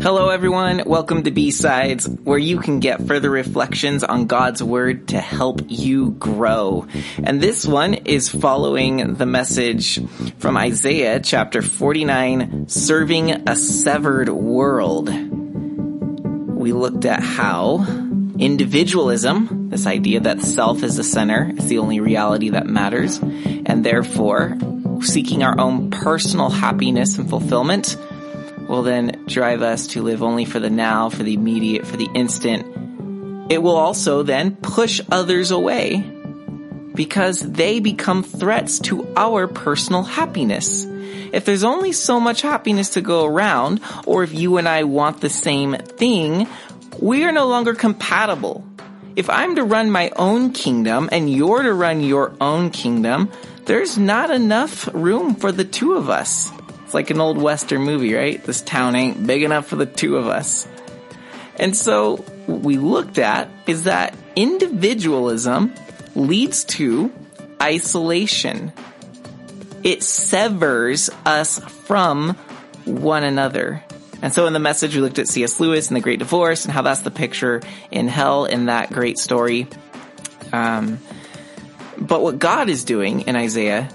Hello everyone, welcome to B-Sides, where you can get further reflections on God's Word to help you grow. And this one is following the message from Isaiah chapter 49, Serving a Severed World. We looked at how individualism, this idea that self is the center, is the only reality that matters, and therefore seeking our own personal happiness and fulfillment will then drive us to live only for the now, for the immediate, for the instant. It will also then push others away because they become threats to our personal happiness. If there's only so much happiness to go around, or if you and I want the same thing, we are no longer compatible. If I'm to run my own kingdom and you're to run your own kingdom, there's not enough room for the two of us. It's like an old Western movie, right? This town ain't big enough for the two of us. And so what we looked at is that individualism leads to isolation. It severs us from one another. And so in the message, we looked at C.S. Lewis and the Great Divorce and how that's the picture in hell in that great story. Um, but what God is doing in Isaiah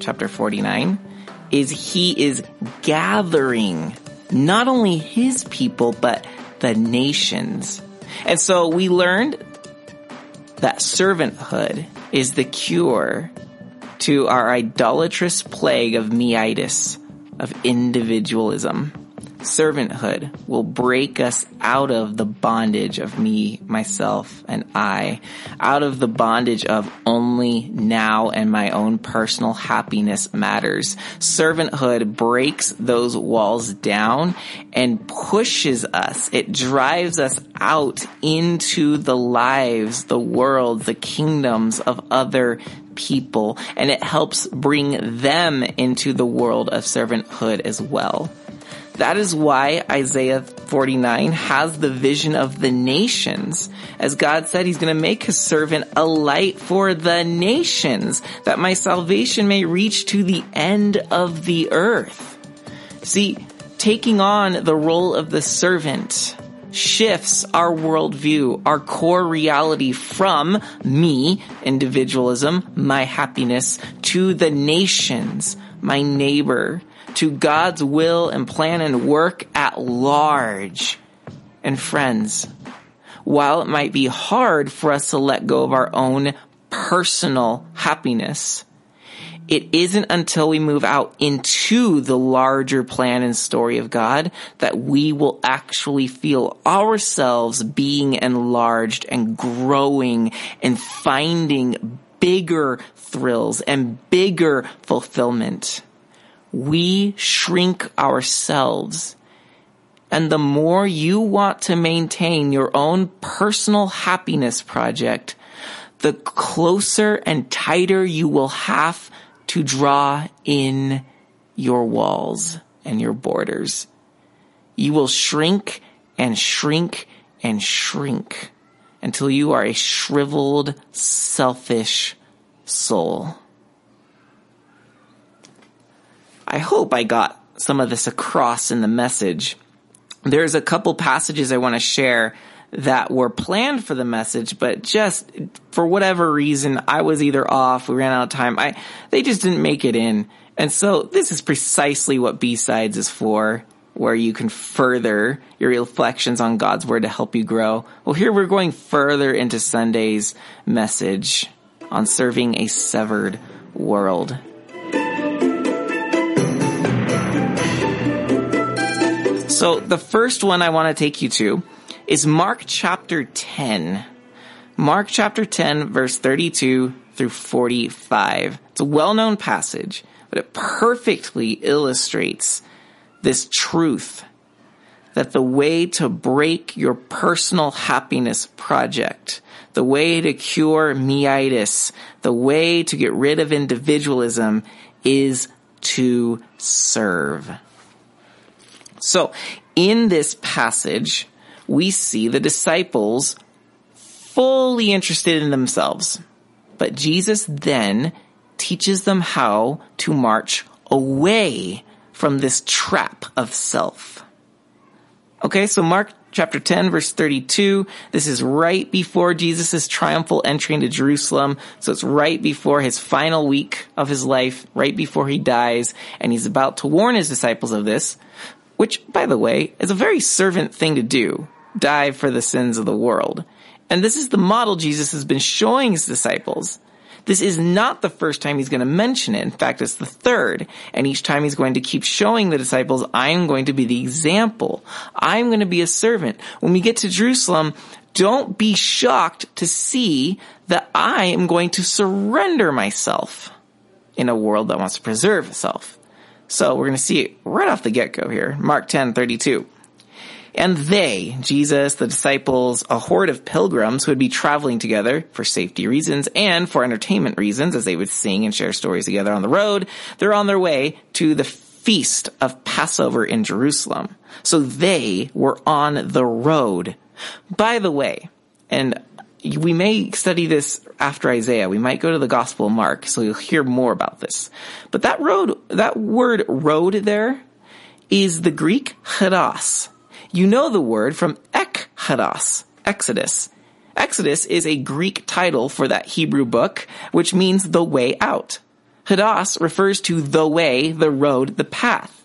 chapter 49 is he is gathering not only his people, but the nations. And so we learned that servanthood is the cure to our idolatrous plague of meitis, of individualism servanthood will break us out of the bondage of me, myself, and I, out of the bondage of only now and my own personal happiness matters. Servanthood breaks those walls down and pushes us. It drives us out into the lives, the world, the kingdoms of other people, and it helps bring them into the world of servanthood as well. That is why Isaiah 49 has the vision of the nations. As God said, He's going to make His servant a light for the nations, that my salvation may reach to the end of the earth. See, taking on the role of the servant shifts our worldview, our core reality from me, individualism, my happiness, to the nations, my neighbor, to God's will and plan and work at large. And friends, while it might be hard for us to let go of our own personal happiness, it isn't until we move out into the larger plan and story of God that we will actually feel ourselves being enlarged and growing and finding bigger thrills and bigger fulfillment we shrink ourselves. And the more you want to maintain your own personal happiness project, the closer and tighter you will have to draw in your walls and your borders. You will shrink and shrink and shrink until you are a shriveled, selfish soul. I hope I got some of this across in the message. There's a couple passages I want to share that were planned for the message, but just for whatever reason, I was either off, we ran out of time, I, they just didn't make it in. And so this is precisely what B-Sides is for, where you can further your reflections on God's Word to help you grow. Well, here we're going further into Sunday's message on serving a severed world. So the first one I want to take you to is Mark chapter 10. Mark chapter 10 verse 32 through 45. It's a well-known passage, but it perfectly illustrates this truth that the way to break your personal happiness project, the way to cure meitis, the way to get rid of individualism is to serve. So in this passage, we see the disciples fully interested in themselves. But Jesus then teaches them how to march away from this trap of self. Okay, so Mark chapter 10 verse 32. This is right before Jesus' triumphal entry into Jerusalem. So it's right before his final week of his life, right before he dies, and he's about to warn his disciples of this, which, by the way, is a very servant thing to do. Die for the sins of the world. And this is the model Jesus has been showing his disciples. This is not the first time he's going to mention it. In fact, it's the third. And each time he's going to keep showing the disciples, I'm going to be the example. I'm going to be a servant. When we get to Jerusalem, don't be shocked to see that I am going to surrender myself in a world that wants to preserve itself. So we're going to see it right off the get-go here. Mark 10, 32. And they, Jesus, the disciples, a horde of pilgrims who would be traveling together for safety reasons and for entertainment reasons as they would sing and share stories together on the road, they're on their way to the feast of Passover in Jerusalem. So they were on the road. By the way, and we may study this after Isaiah. We might go to the Gospel of Mark, so you'll hear more about this. But that road, that word road there is the Greek hodos. You know the word from ekhados, Exodus. Exodus is a Greek title for that Hebrew book, which means the way out. Hodos refers to the way, the road, the path.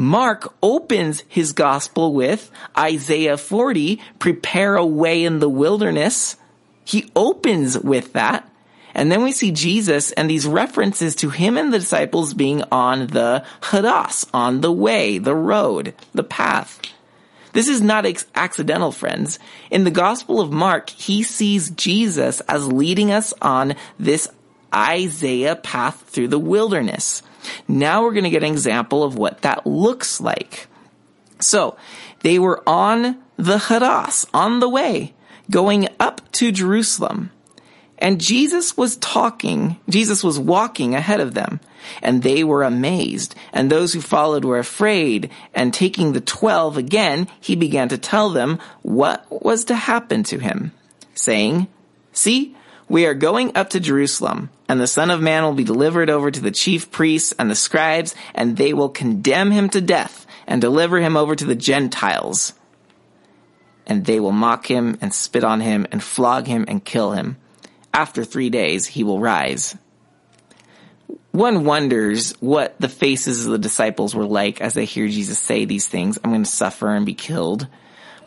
Mark opens his gospel with Isaiah 40, prepare a way in the wilderness. He opens with that. And then we see Jesus and these references to him and the disciples being on the hodos, on the way, the road, the path. This is not accidental, friends. In the Gospel of Mark, he sees Jesus as leading us on this Isaiah path through the wilderness. Now we're going to get an example of what that looks like. So, they were on the Hodos, on the way, going up to Jerusalem. And Jesus was talking, Jesus was walking ahead of them, and they were amazed, and those who followed were afraid, and taking the twelve again, he began to tell them what was to happen to him, saying, See, we are going up to Jerusalem, and the Son of Man will be delivered over to the chief priests and the scribes, and they will condemn him to death, and deliver him over to the Gentiles. And they will mock him, and spit on him, and flog him, and kill him after three days he will rise. One wonders what the faces of the disciples were like as they hear Jesus say these things. I'm going to suffer and be killed.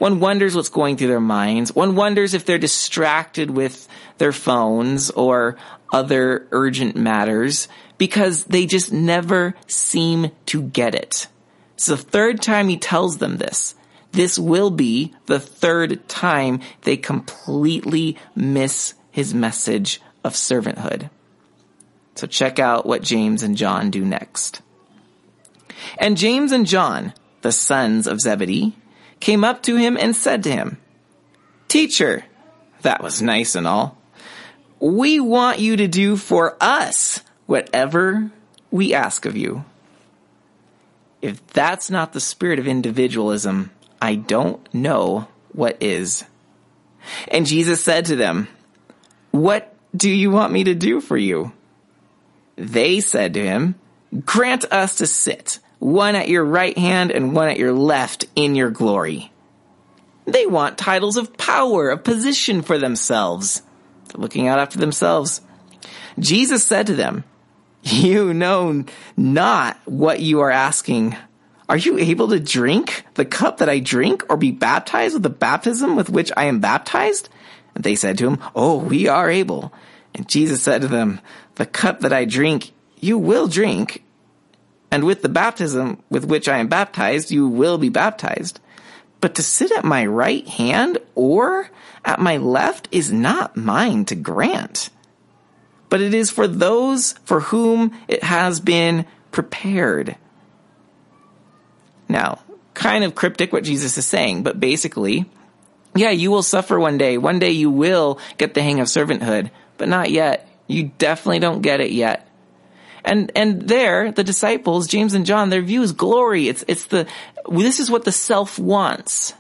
One wonders what's going through their minds. One wonders if they're distracted with their phones or other urgent matters because they just never seem to get it. It's the third time he tells them this. This will be the third time they completely miss his message of servanthood. So check out what James and John do next. And James and John, the sons of Zebedee, came up to him and said to him, Teacher, that was nice and all. We want you to do for us whatever we ask of you. If that's not the spirit of individualism, I don't know what is. And Jesus said to them, what do you want me to do for you? They said to him, Grant us to sit, one at your right hand and one at your left in your glory. They want titles of power, of position for themselves. They're looking out after themselves. Jesus said to them, You know not what you are asking. Are you able to drink the cup that I drink or be baptized with the baptism with which I am baptized? And they said to him, Oh, we are able. And Jesus said to them, The cup that I drink, you will drink. And with the baptism with which I am baptized, you will be baptized. But to sit at my right hand or at my left is not mine to grant. But it is for those for whom it has been prepared. Now, kind of cryptic what Jesus is saying, but basically, yeah, you will suffer one day. One day you will get the hang of servanthood, but not yet. You definitely don't get it yet. And, and there, the disciples, James and John, their view is glory. It's, it's the, this is what the self wants.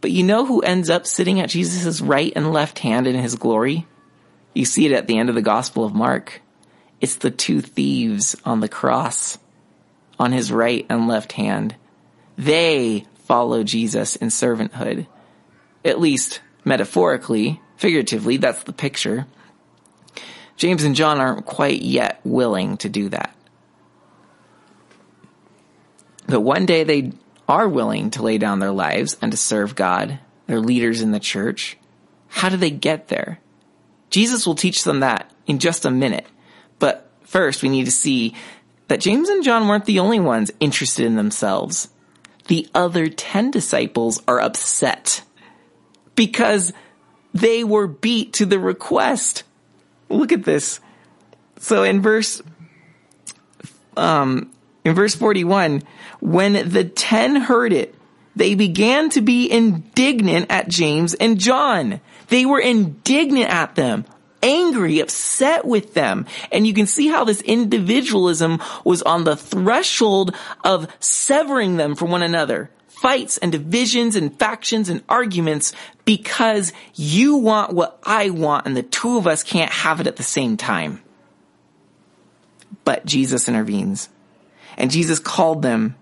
But you know who ends up sitting at Jesus' right and left hand in his glory? You see it at the end of the Gospel of Mark. It's the two thieves on the cross. on his right and left hand. They follow Jesus in servanthood. At least metaphorically, figuratively, that's the picture. James and John aren't quite yet willing to do that. But one day they are willing to lay down their lives and to serve God, their leaders in the church. How do they get there? Jesus will teach them that in just a minute. But first, we need to see that James and John weren't the only ones interested in themselves. The other 10 disciples are upset because they were beat to the request. Look at this. So in verse, um, in verse 41, when the 10 heard it, they began to be indignant at James and John. They were indignant at them angry, upset with them. And you can see how this individualism was on the threshold of severing them from one another. Fights and divisions and factions and arguments because you want what I want and the two of us can't have it at the same time. But Jesus intervenes. And Jesus called them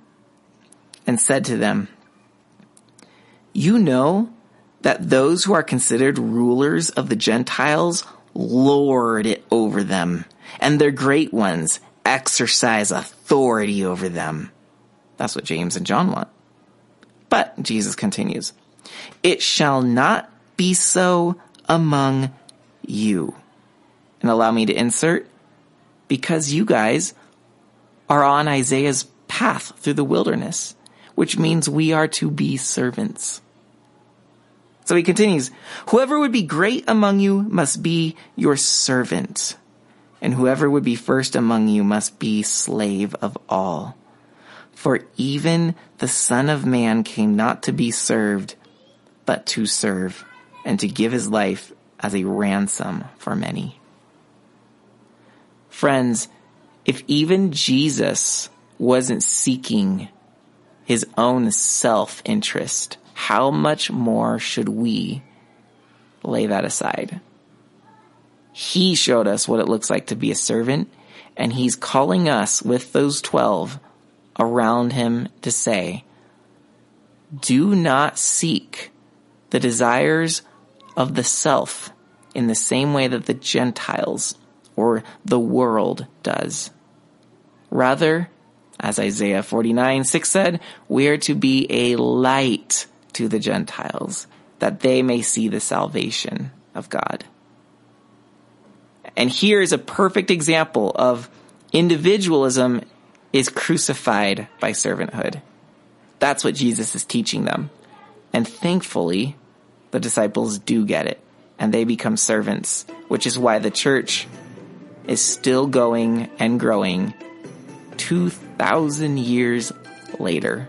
and said to them, You know that those who are considered rulers of the Gentiles lord it over them, and their great ones exercise authority over them. That's what James and John want. But Jesus continues, it shall not be so among you. And allow me to insert, because you guys are on Isaiah's path through the wilderness, which means we are to be servants. So he continues, whoever would be great among you must be your servant, and whoever would be first among you must be slave of all. For even the Son of Man came not to be served, but to serve, and to give his life as a ransom for many. Friends, if even Jesus wasn't seeking his own self-interest, how much more should we lay that aside? He showed us what it looks like to be a servant, and he's calling us with those 12 around him to say, do not seek the desires of the self in the same way that the Gentiles or the world does. Rather, as Isaiah 49 6 said, we are to be a light to the Gentiles, that they may see the salvation of God. And here is a perfect example of individualism is crucified by servanthood. That's what Jesus is teaching them. And thankfully, the disciples do get it and they become servants, which is why the church is still going and growing 2,000 years later.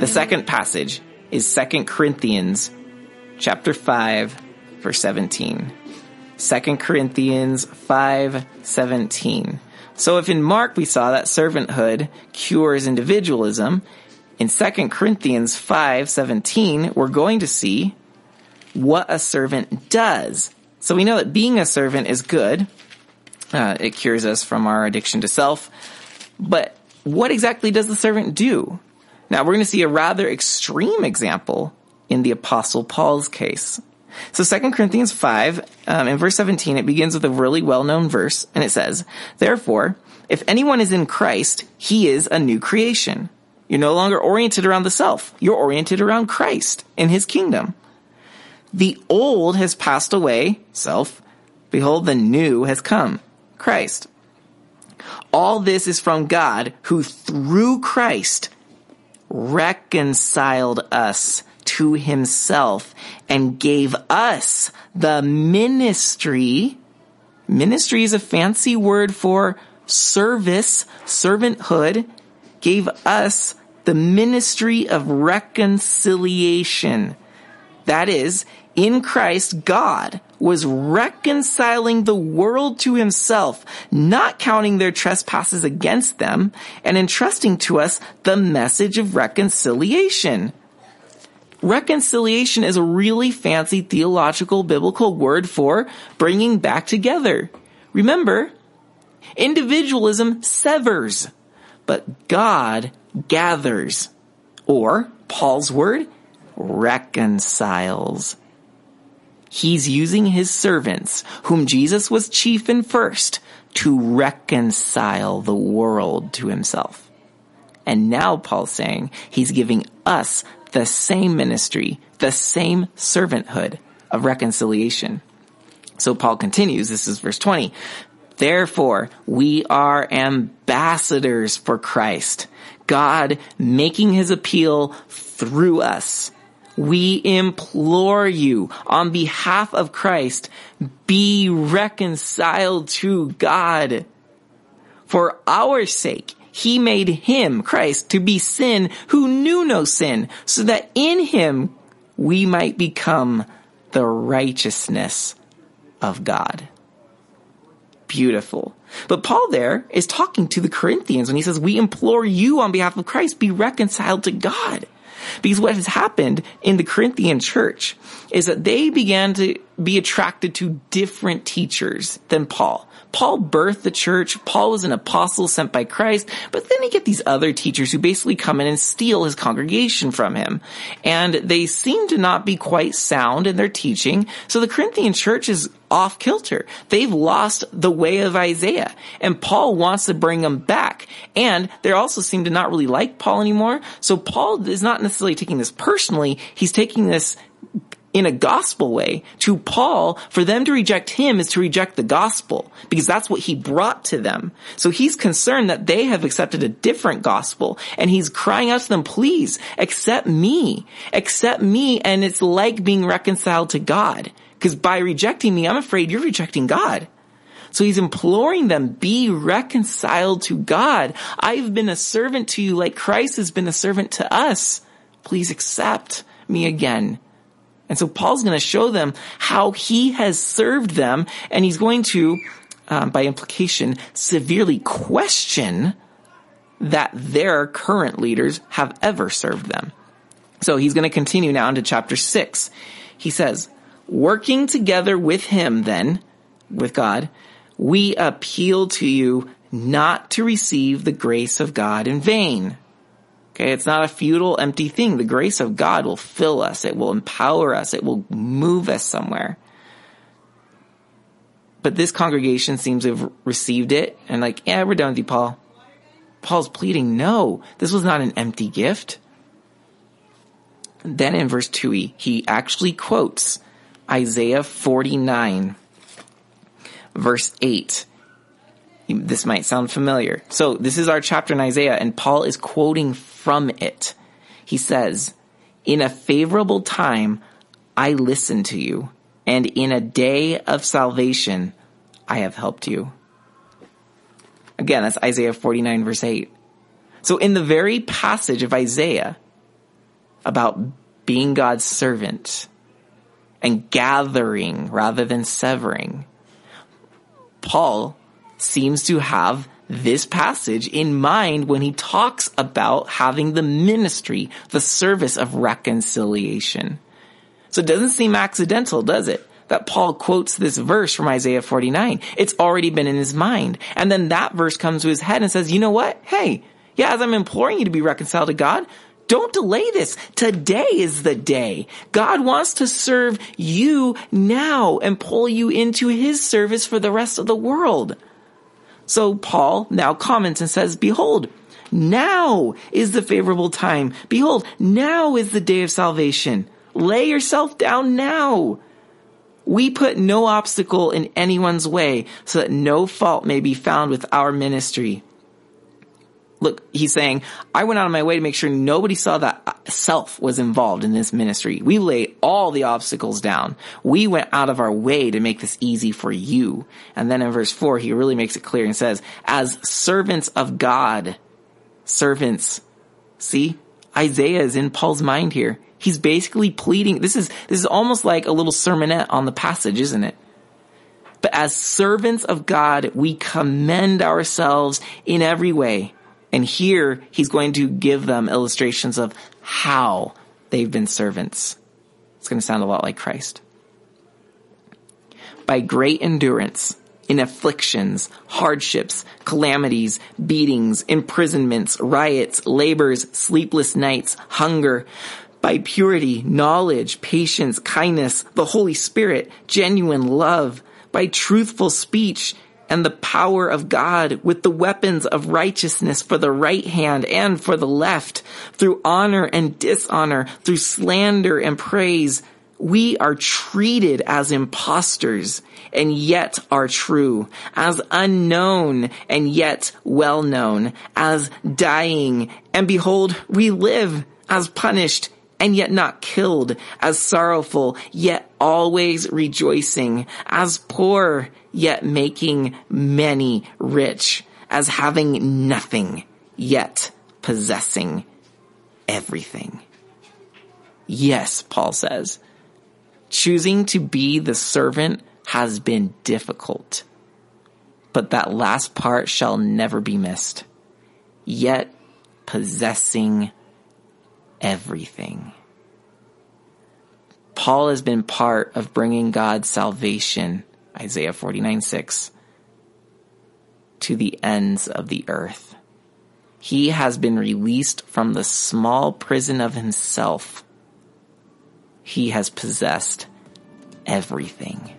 The second passage is 2 Corinthians chapter 5 verse 17. 2 Corinthians 5 17. So if in Mark we saw that servanthood cures individualism, in 2 Corinthians 5 17, we're going to see what a servant does. So we know that being a servant is good. Uh, it cures us from our addiction to self. But what exactly does the servant do? Now we're going to see a rather extreme example in the apostle Paul's case. So 2 Corinthians 5, um, in verse 17, it begins with a really well-known verse, and it says, Therefore, if anyone is in Christ, he is a new creation. You're no longer oriented around the self. You're oriented around Christ and his kingdom. The old has passed away, self. Behold, the new has come, Christ. All this is from God, who through Christ reconciled us to himself and gave us the ministry. Ministry is a fancy word for service, servanthood, gave us the ministry of reconciliation. That is, in Christ, God was reconciling the world to himself, not counting their trespasses against them, and entrusting to us the message of reconciliation. Reconciliation is a really fancy theological biblical word for bringing back together. Remember, individualism severs, but God gathers. Or, Paul's word, reconciles. He's using his servants, whom Jesus was chief and first, to reconcile the world to himself. And now Paul's saying he's giving us the same ministry, the same servanthood of reconciliation. So Paul continues, this is verse 20. Therefore, we are ambassadors for Christ, God making his appeal through us. We implore you on behalf of Christ, be reconciled to God. For our sake, he made him, Christ, to be sin who knew no sin, so that in him we might become the righteousness of God. Beautiful. But Paul there is talking to the Corinthians when he says, we implore you on behalf of Christ, be reconciled to God. Because what has happened in the Corinthian church is that they began to be attracted to different teachers than Paul. Paul birthed the church. Paul was an apostle sent by Christ, but then you get these other teachers who basically come in and steal his congregation from him. And they seem to not be quite sound in their teaching. So the Corinthian church is off kilter. They've lost the way of Isaiah and Paul wants to bring them back. And they also seem to not really like Paul anymore. So Paul is not necessarily taking this personally. He's taking this in a gospel way to Paul, for them to reject him is to reject the gospel because that's what he brought to them. So he's concerned that they have accepted a different gospel and he's crying out to them, please accept me, accept me. And it's like being reconciled to God because by rejecting me, I'm afraid you're rejecting God. So he's imploring them, be reconciled to God. I've been a servant to you like Christ has been a servant to us. Please accept me again. And so Paul's going to show them how he has served them, and he's going to, um, by implication, severely question that their current leaders have ever served them. So he's going to continue now into chapter six. He says, working together with him then, with God, we appeal to you not to receive the grace of God in vain. Okay, it's not a futile, empty thing. The grace of God will fill us. It will empower us. It will move us somewhere. But this congregation seems to have received it and like, yeah, we're done with you, Paul. Paul's pleading, no, this was not an empty gift. then in verse 2, he, he actually quotes Isaiah 49, verse 8. This might sound familiar. So this is our chapter in Isaiah and Paul is quoting from it. He says, in a favorable time, I listened to you and in a day of salvation, I have helped you. Again, that's Isaiah 49 verse 8. So in the very passage of Isaiah about being God's servant and gathering rather than severing, Paul seems to have this passage in mind when he talks about having the ministry, the service of reconciliation. So it doesn't seem accidental, does it? That Paul quotes this verse from Isaiah 49. It's already been in his mind. And then that verse comes to his head and says, you know what? Hey, yeah, as I'm imploring you to be reconciled to God, don't delay this. Today is the day. God wants to serve you now and pull you into his service for the rest of the world. So Paul now comments and says, behold, now is the favorable time. Behold, now is the day of salvation. Lay yourself down now. We put no obstacle in anyone's way so that no fault may be found with our ministry. Look, he's saying, I went out of my way to make sure nobody saw that self was involved in this ministry. We lay all the obstacles down. We went out of our way to make this easy for you. And then in verse four, he really makes it clear and says, as servants of God, servants. See, Isaiah is in Paul's mind here. He's basically pleading. This is, this is almost like a little sermonette on the passage, isn't it? But as servants of God, we commend ourselves in every way and here he's going to give them illustrations of how they've been servants. It's going to sound a lot like Christ. By great endurance, in afflictions, hardships, calamities, beatings, imprisonments, riots, labors, sleepless nights, hunger, by purity, knowledge, patience, kindness, the Holy Spirit, genuine love, by truthful speech, and the power of God with the weapons of righteousness for the right hand and for the left, through honor and dishonor, through slander and praise, we are treated as impostors and yet are true, as unknown and yet well known, as dying and behold, we live, as punished and yet not killed, as sorrowful yet always rejoicing, as poor yet making many rich, as having nothing yet possessing everything. Yes, Paul says, choosing to be the servant has been difficult, but that last part shall never be missed. Yet possessing everything. Paul has been part of bringing God's salvation, Isaiah 49 6, to the ends of the earth. He has been released from the small prison of himself. He has possessed everything.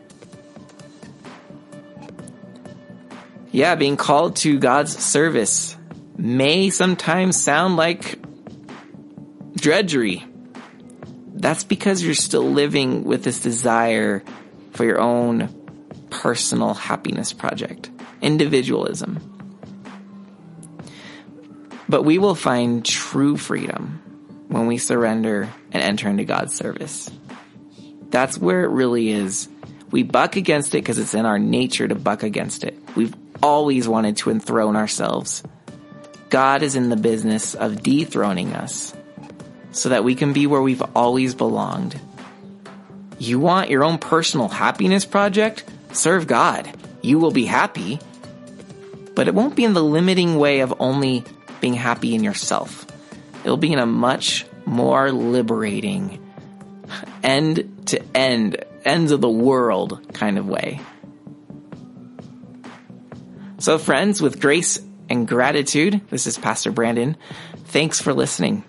Yeah, being called to God's service may sometimes sound like drudgery. That's because you're still living with this desire for your own personal happiness project, individualism. But we will find true freedom when we surrender and enter into God's service. That's where it really is. We buck against it because it's in our nature to buck against it. We've always wanted to enthrone ourselves. God is in the business of dethroning us so that we can be where we've always belonged. You want your own personal happiness project? Serve God. You will be happy. But it won't be in the limiting way of only being happy in yourself. It'll be in a much more liberating, end to end, ends of the world kind of way. So friends, with grace and gratitude, this is Pastor Brandon. Thanks for listening.